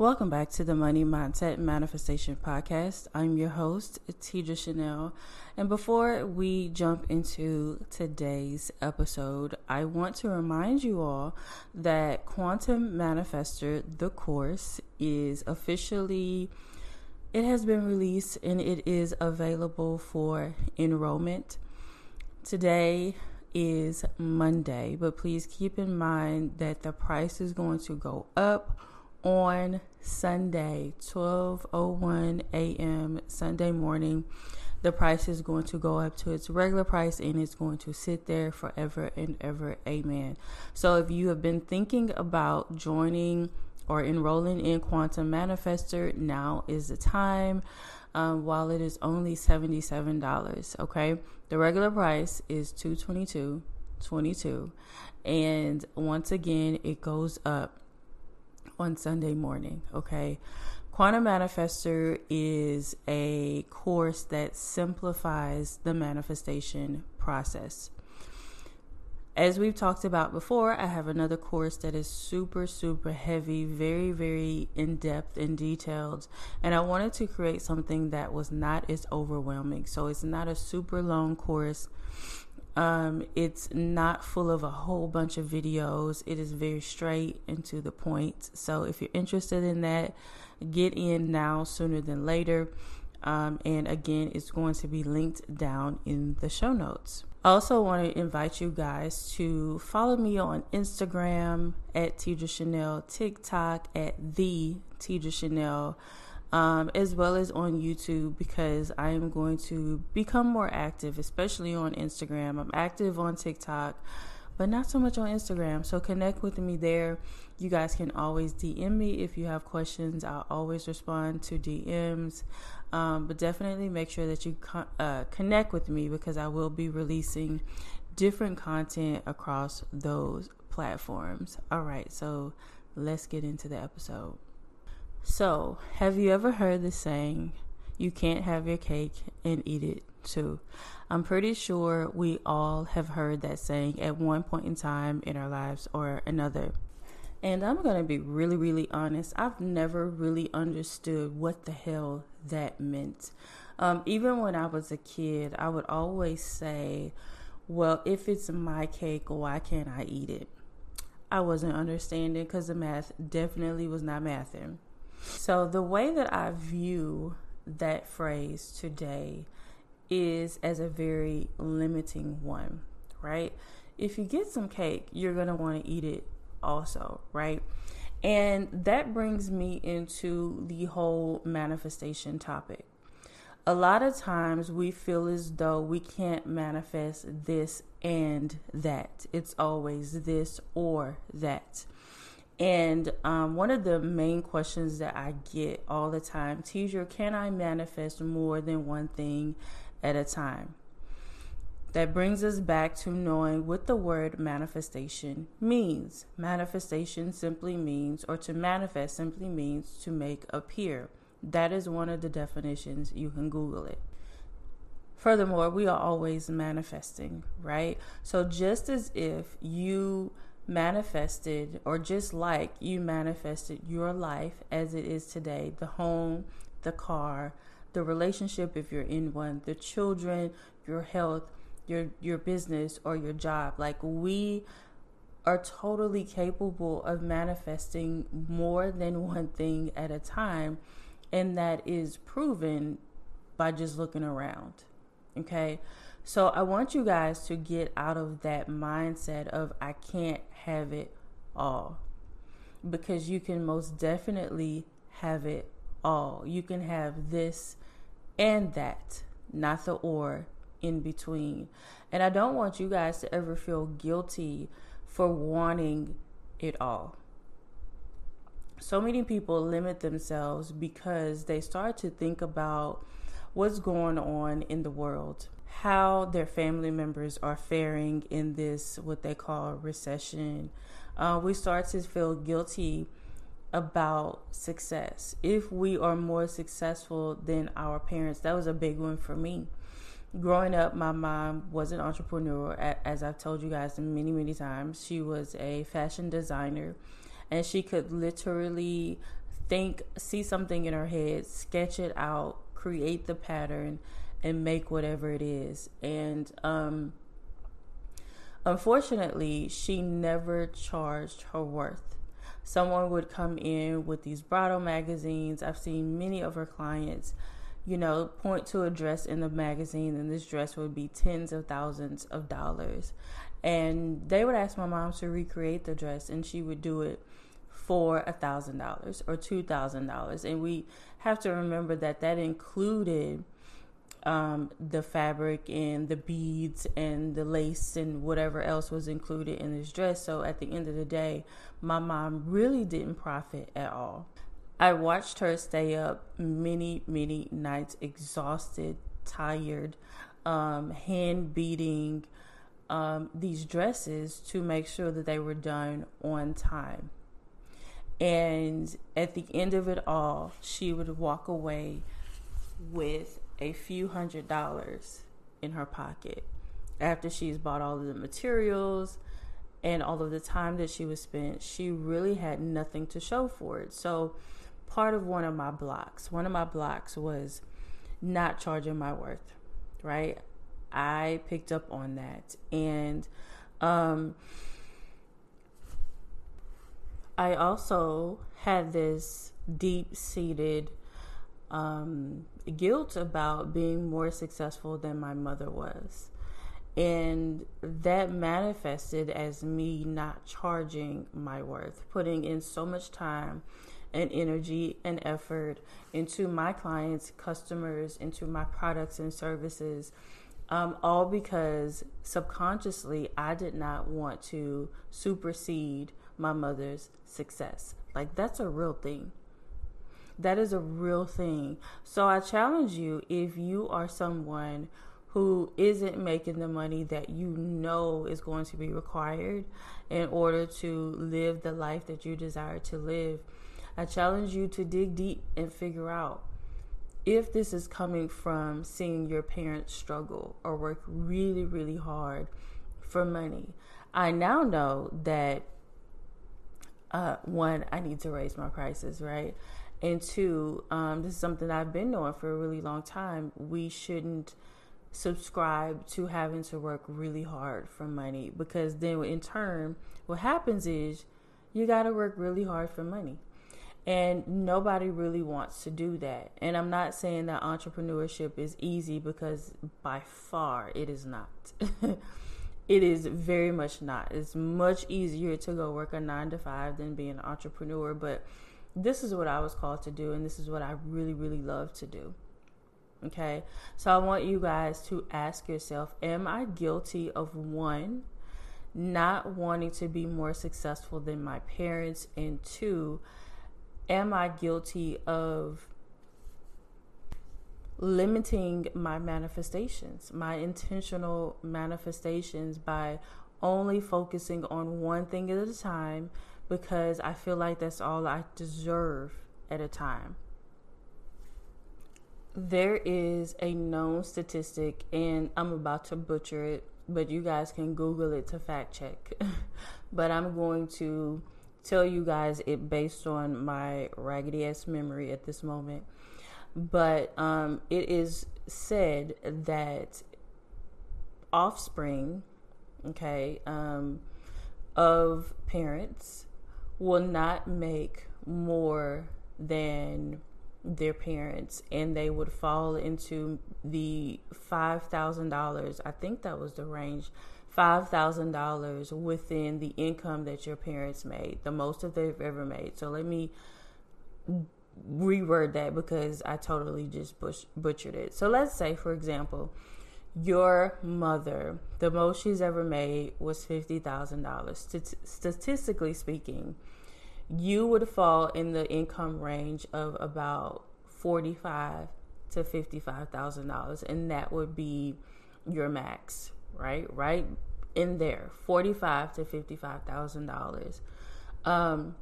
Welcome back to the Money Mindset Manifestation Podcast. I'm your host, Tidra Chanel. And before we jump into today's episode, I want to remind you all that Quantum Manifestor, the course, is officially it has been released and it is available for enrollment. Today is Monday, but please keep in mind that the price is going to go up on Sunday, 12:01 a.m. Sunday morning. The price is going to go up to its regular price and it's going to sit there forever and ever. Amen. So if you have been thinking about joining or enrolling in Quantum Manifestor, now is the time. Um, while it is only $77, okay? The regular price is 222 22 and once again it goes up on Sunday morning, okay? Quantum Manifestor is a course that simplifies the manifestation process. As we've talked about before, I have another course that is super, super heavy, very, very in depth and detailed. And I wanted to create something that was not as overwhelming. So it's not a super long course. Um, it's not full of a whole bunch of videos. It is very straight and to the point. So if you're interested in that, get in now sooner than later. Um, and again, it's going to be linked down in the show notes. I also want to invite you guys to follow me on Instagram at Tidra Chanel, TikTok at the Tidra Chanel um, as well as on YouTube because I am going to become more active, especially on Instagram. I'm active on TikTok, but not so much on Instagram. So connect with me there. You guys can always DM me if you have questions. I'll always respond to DMs. Um, but definitely make sure that you co- uh, connect with me because I will be releasing different content across those platforms. All right, so let's get into the episode. So, have you ever heard the saying, you can't have your cake and eat it too? I'm pretty sure we all have heard that saying at one point in time in our lives or another. And I'm going to be really, really honest. I've never really understood what the hell that meant. Um, even when I was a kid, I would always say, well, if it's my cake, why can't I eat it? I wasn't understanding because the math definitely was not mathing. So, the way that I view that phrase today is as a very limiting one, right? If you get some cake, you're going to want to eat it also, right? And that brings me into the whole manifestation topic. A lot of times we feel as though we can't manifest this and that. It's always this or that. And um, one of the main questions that I get all the time, teacher, can I manifest more than one thing at a time? That brings us back to knowing what the word manifestation means. Manifestation simply means, or to manifest simply means to make appear. That is one of the definitions. You can Google it. Furthermore, we are always manifesting, right? So just as if you manifested, or just like you manifested your life as it is today the home, the car, the relationship, if you're in one, the children, your health, your, your business, or your job. Like, we are totally capable of manifesting more than one thing at a time, and that is proven by just looking around. Okay. So I want you guys to get out of that mindset of I can't have it all because you can most definitely have it all. You can have this and that, not the or in between. And I don't want you guys to ever feel guilty for wanting it all. So many people limit themselves because they start to think about what's going on in the world how their family members are faring in this, what they call recession. Uh, we start to feel guilty about success. If we are more successful than our parents, that was a big one for me. Growing up, my mom was an entrepreneur, as I've told you guys many, many times. She was a fashion designer, and she could literally think, see something in her head, sketch it out, create the pattern, and make whatever it is. And um, unfortunately, she never charged her worth. Someone would come in with these bridal magazines. I've seen many of her clients, you know, point to a dress in the magazine, and this dress would be tens of thousands of dollars. And they would ask my mom to recreate the dress, and she would do it for a thousand dollars or two thousand dollars. And we have to remember that that included um, the fabric and the beads and the lace and whatever else was included in this dress. So at the end of the day, my mom really didn't profit at all. I watched her stay up many, many nights, exhausted, tired, um, hand beading um, these dresses to make sure that they were done on time. And at the end of it all, she would walk away with a few hundred dollars in her pocket after she's bought all of the materials and all of the time that she was spent. She really had nothing to show for it. So, part of one of my blocks, one of my blocks was not charging my worth, right? I picked up on that. And, um, I also had this deep seated um, guilt about being more successful than my mother was. And that manifested as me not charging my worth, putting in so much time and energy and effort into my clients, customers, into my products and services, um, all because subconsciously I did not want to supersede my mother's success. Like, that's a real thing. That is a real thing. So, I challenge you if you are someone who isn't making the money that you know is going to be required in order to live the life that you desire to live, I challenge you to dig deep and figure out if this is coming from seeing your parents struggle or work really, really hard for money. I now know that uh, one, I need to raise my prices, right? And two, um, this is something I've been doing for a really long time. We shouldn't subscribe to having to work really hard for money because then, in turn, what happens is you got to work really hard for money. And nobody really wants to do that. And I'm not saying that entrepreneurship is easy because by far it is not. it is very much not. It's much easier to go work a nine to five than be an entrepreneur. But this is what I was called to do, and this is what I really, really love to do. Okay, so I want you guys to ask yourself Am I guilty of one, not wanting to be more successful than my parents, and two, am I guilty of limiting my manifestations, my intentional manifestations by only focusing on one thing at a time because I feel like that's all I deserve at a time. There is a known statistic, and I'm about to butcher it, but you guys can Google it to fact check. but I'm going to tell you guys it based on my raggedy ass memory at this moment but um, it is said that offspring, okay, um, of parents will not make more than their parents and they would fall into the $5,000 I think that was the range $5,000 within the income that your parents made the most that they've ever made. So let me reword that because I totally just butchered it. So let's say, for example, your mother, the most she's ever made was $50,000. statistically speaking, you would fall in the income range of about 45 to $55,000 and that would be your max, right? Right in there, 45 to $55,000. Um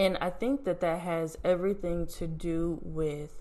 and I think that that has everything to do with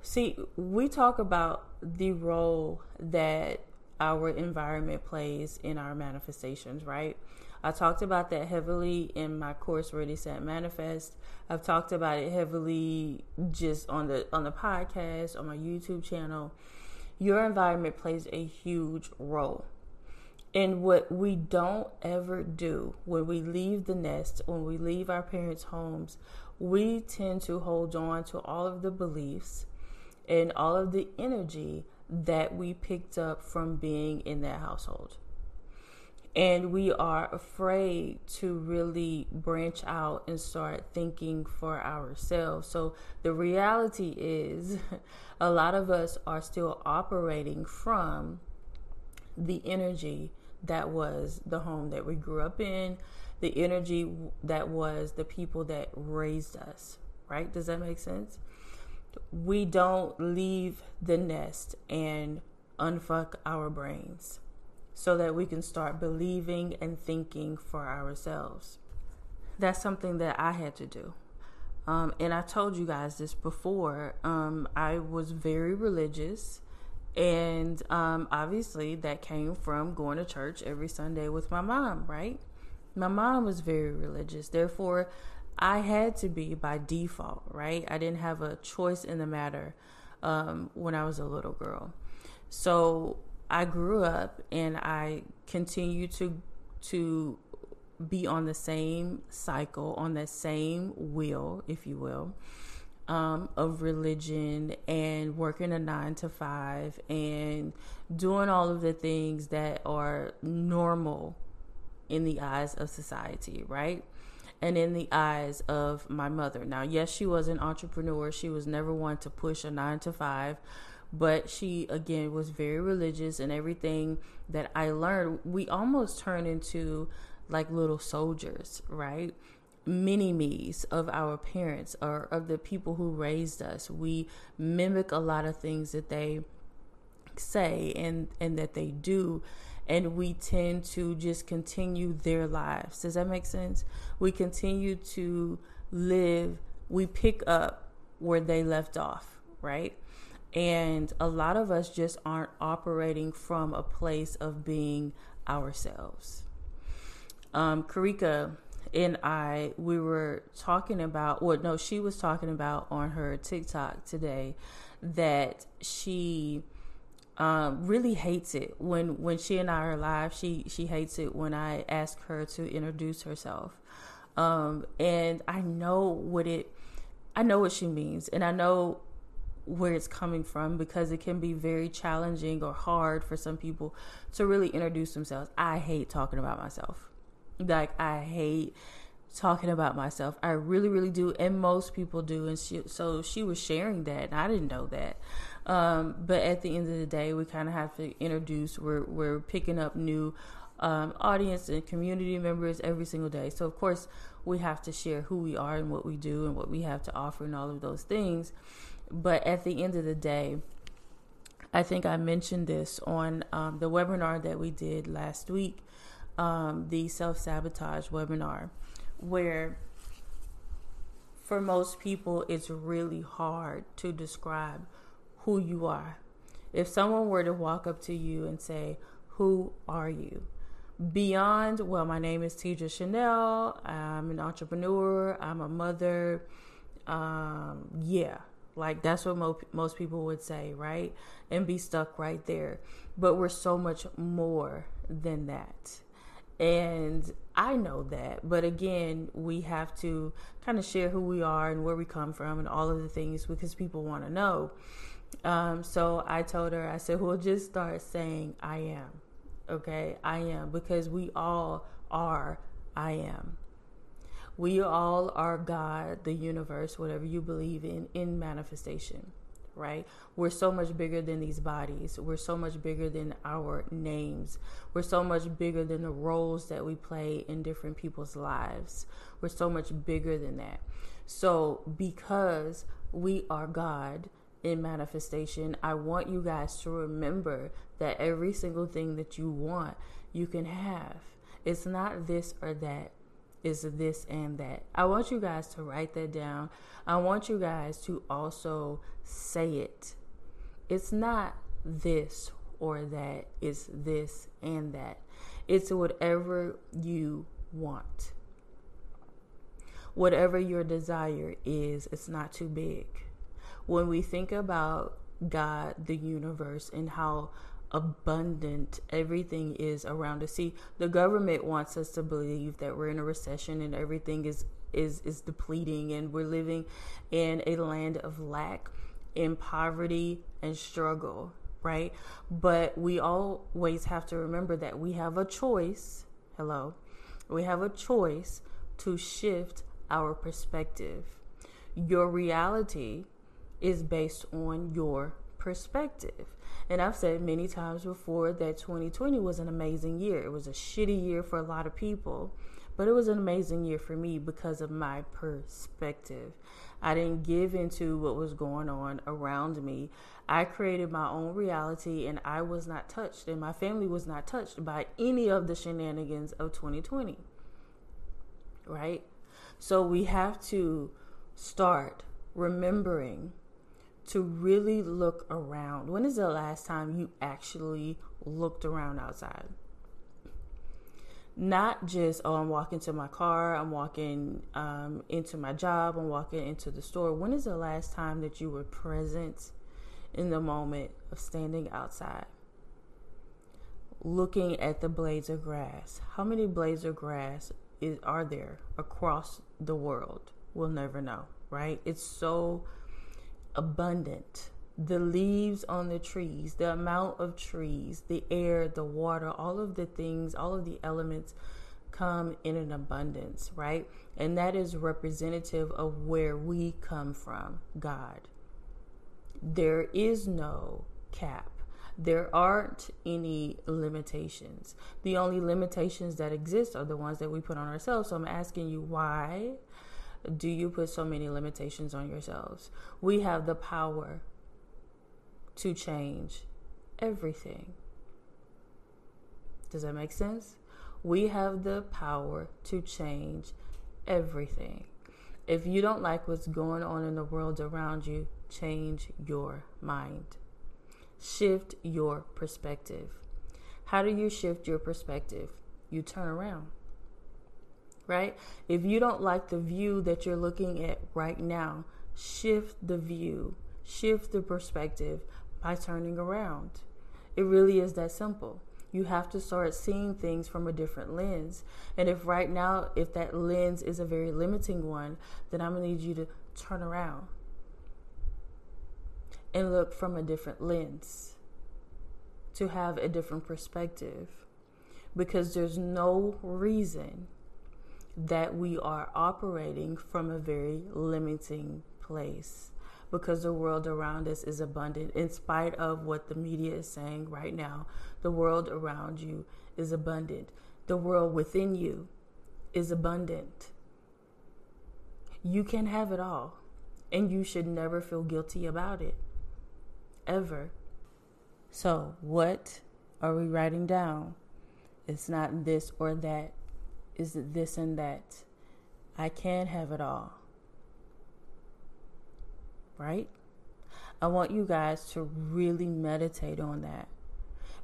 see, we talk about the role that our environment plays in our manifestations, right? I talked about that heavily in my course Ready Set Manifest. I've talked about it heavily just on the on the podcast, on my YouTube channel. Your environment plays a huge role. And what we don't ever do when we leave the nest, when we leave our parents' homes, we tend to hold on to all of the beliefs and all of the energy that we picked up from being in that household. And we are afraid to really branch out and start thinking for ourselves. So the reality is, a lot of us are still operating from the energy that was the home that we grew up in, the energy that was the people that raised us, right? Does that make sense? We don't leave the nest and unfuck our brains so that we can start believing and thinking for ourselves. That's something that I had to do. Um, and I told you guys this before. Um, I was very religious. And um, obviously, that came from going to church every Sunday with my mom, right? My mom was very religious. Therefore, I had to be by default, right? I didn't have a choice in the matter um, when I was a little girl. So I grew up and I continued to to be on the same cycle, on that same wheel, if you will um, of religion and working a nine to five and doing all of the things that are normal in the eyes of society, right? And in the eyes of my mother. Now, yes, she was an entrepreneur. She was never one to push a nine to five, but she, again, was very religious and everything that I learned, we almost turned into like little soldiers, right? Mini me's of our parents or of the people who raised us. We mimic a lot of things that they say and and that they do and we tend to just continue their lives. Does that make sense? We continue to live, we pick up where they left off, right? And a lot of us just aren't operating from a place of being ourselves. Um, Karika and I we were talking about well no she was talking about on her TikTok today that she um, really hates it when when she and I are live she she hates it when I ask her to introduce herself um, and I know what it I know what she means and I know where it's coming from because it can be very challenging or hard for some people to really introduce themselves. I hate talking about myself. Like I hate talking about myself. I really, really do, and most people do. And she, so she was sharing that, and I didn't know that. Um, but at the end of the day, we kind of have to introduce. We're we're picking up new um, audience and community members every single day. So of course, we have to share who we are and what we do and what we have to offer and all of those things. But at the end of the day. I think I mentioned this on um, the webinar that we did last week um, the self sabotage webinar, where for most people it's really hard to describe who you are. If someone were to walk up to you and say, Who are you? Beyond, well, my name is Tidra Chanel, I'm an entrepreneur, I'm a mother. Um, yeah, like that's what mo- most people would say, right? And be stuck right there. But we're so much more than that. And I know that. But again, we have to kind of share who we are and where we come from and all of the things because people want to know. Um, so I told her, I said, we'll just start saying, I am. Okay, I am. Because we all are, I am. We all are God, the universe, whatever you believe in, in manifestation right? We're so much bigger than these bodies. We're so much bigger than our names. We're so much bigger than the roles that we play in different people's lives. We're so much bigger than that. So, because we are God in manifestation, I want you guys to remember that every single thing that you want, you can have. It's not this or that is this and that. I want you guys to write that down. I want you guys to also say it. It's not this or that, it's this and that. It's whatever you want. Whatever your desire is, it's not too big. When we think about God, the universe, and how abundant everything is around us. See, the government wants us to believe that we're in a recession and everything is is is depleting and we're living in a land of lack, in poverty and struggle, right? But we always have to remember that we have a choice. Hello. We have a choice to shift our perspective. Your reality is based on your perspective. And I've said many times before that 2020 was an amazing year. It was a shitty year for a lot of people, but it was an amazing year for me because of my perspective. I didn't give into what was going on around me. I created my own reality and I was not touched, and my family was not touched by any of the shenanigans of 2020. Right? So we have to start remembering to really look around. When is the last time you actually looked around outside? Not just, oh, I'm walking to my car, I'm walking um, into my job, I'm walking into the store. When is the last time that you were present in the moment of standing outside? Looking at the blades of grass. How many blades of grass is, are there across the world? We'll never know, right? It's so abundant. The leaves on the trees, the amount of trees, the air, the water, all of the things, all of the elements come in an abundance, right? And that is representative of where we come from, God. There is no cap. There aren't any limitations. The only limitations that exist are the ones that we put on ourselves. So I'm asking you why do you put so many limitations on yourselves? We have the power to change everything. Does that make sense? We have the power to change everything. If you don't like what's going on in the world around you, change your mind. Shift your perspective. How do you shift your perspective? You turn around right? If you don't like the view that you're looking at right now, shift the view, shift the perspective by turning around. It really is that simple. You have to start seeing things from a different lens. And if right now, if that lens is a very limiting one, then I'm going to need you to turn around and look from a different lens to have a different perspective because there's no reason that we are operating from a very limiting place because the world around us is abundant. In spite of what the media is saying right now, the world around you is abundant. The world within you is abundant. You can have it all, and you should never feel guilty about it. Ever. So, what are we writing down? It's not this or that is this and that. I can't have it all. Right? I want you guys to really meditate on that.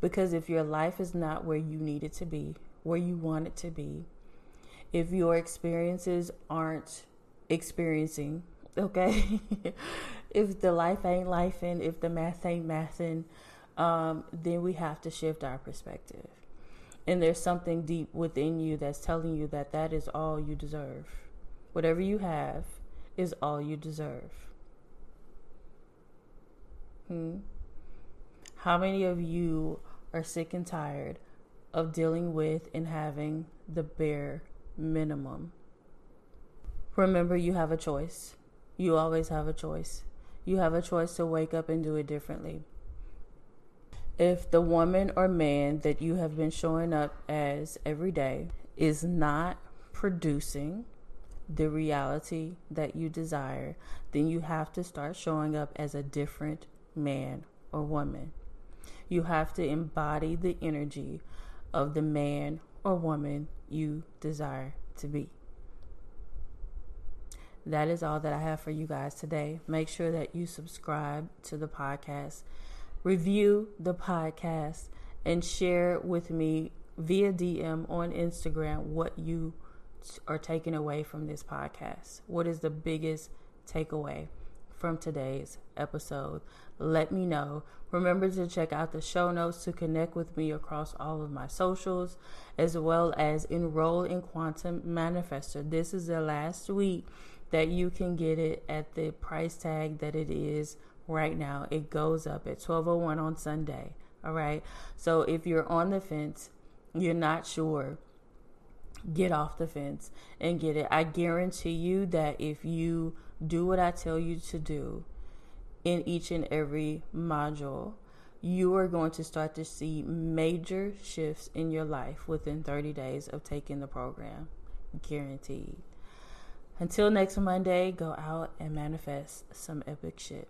Because if your life is not where you need it to be, where you want it to be, if your experiences aren't experiencing, okay? if the life ain't lifing, if the math ain't mathing, um, then we have to shift our perspective. And there's something deep within you that's telling you that that is all you deserve. Whatever you have is all you deserve. Hmm? How many of you are sick and tired of dealing with and having the bare minimum? Remember, you have a choice. You always have a choice. You have a choice to wake up and do it differently if the woman or man that you have been showing up as every day is not producing the reality that you desire, then you have to start showing up as a different man or woman. You have to embody the energy of the man or woman you desire to be. That is all that I have for you guys today. Make sure that you subscribe to the podcast review the podcast and share with me via DM on Instagram what you are taking away from this podcast. What is the biggest takeaway from today's episode? Let me know. Remember to check out the show notes to connect with me across all of my socials, as well as enroll in Quantum Manifestor. This is the last week that you can get it at the price tag that it is right now. It goes up at 12:01 on Sunday. All right. So if you're on the fence, you're not sure, get off the fence and get it. I guarantee you that if you do what I tell you to do in each and every module, you are going to start to see major shifts in your life within 30 days of taking the program. Guaranteed. Until next Monday, go out and manifest some epic shit.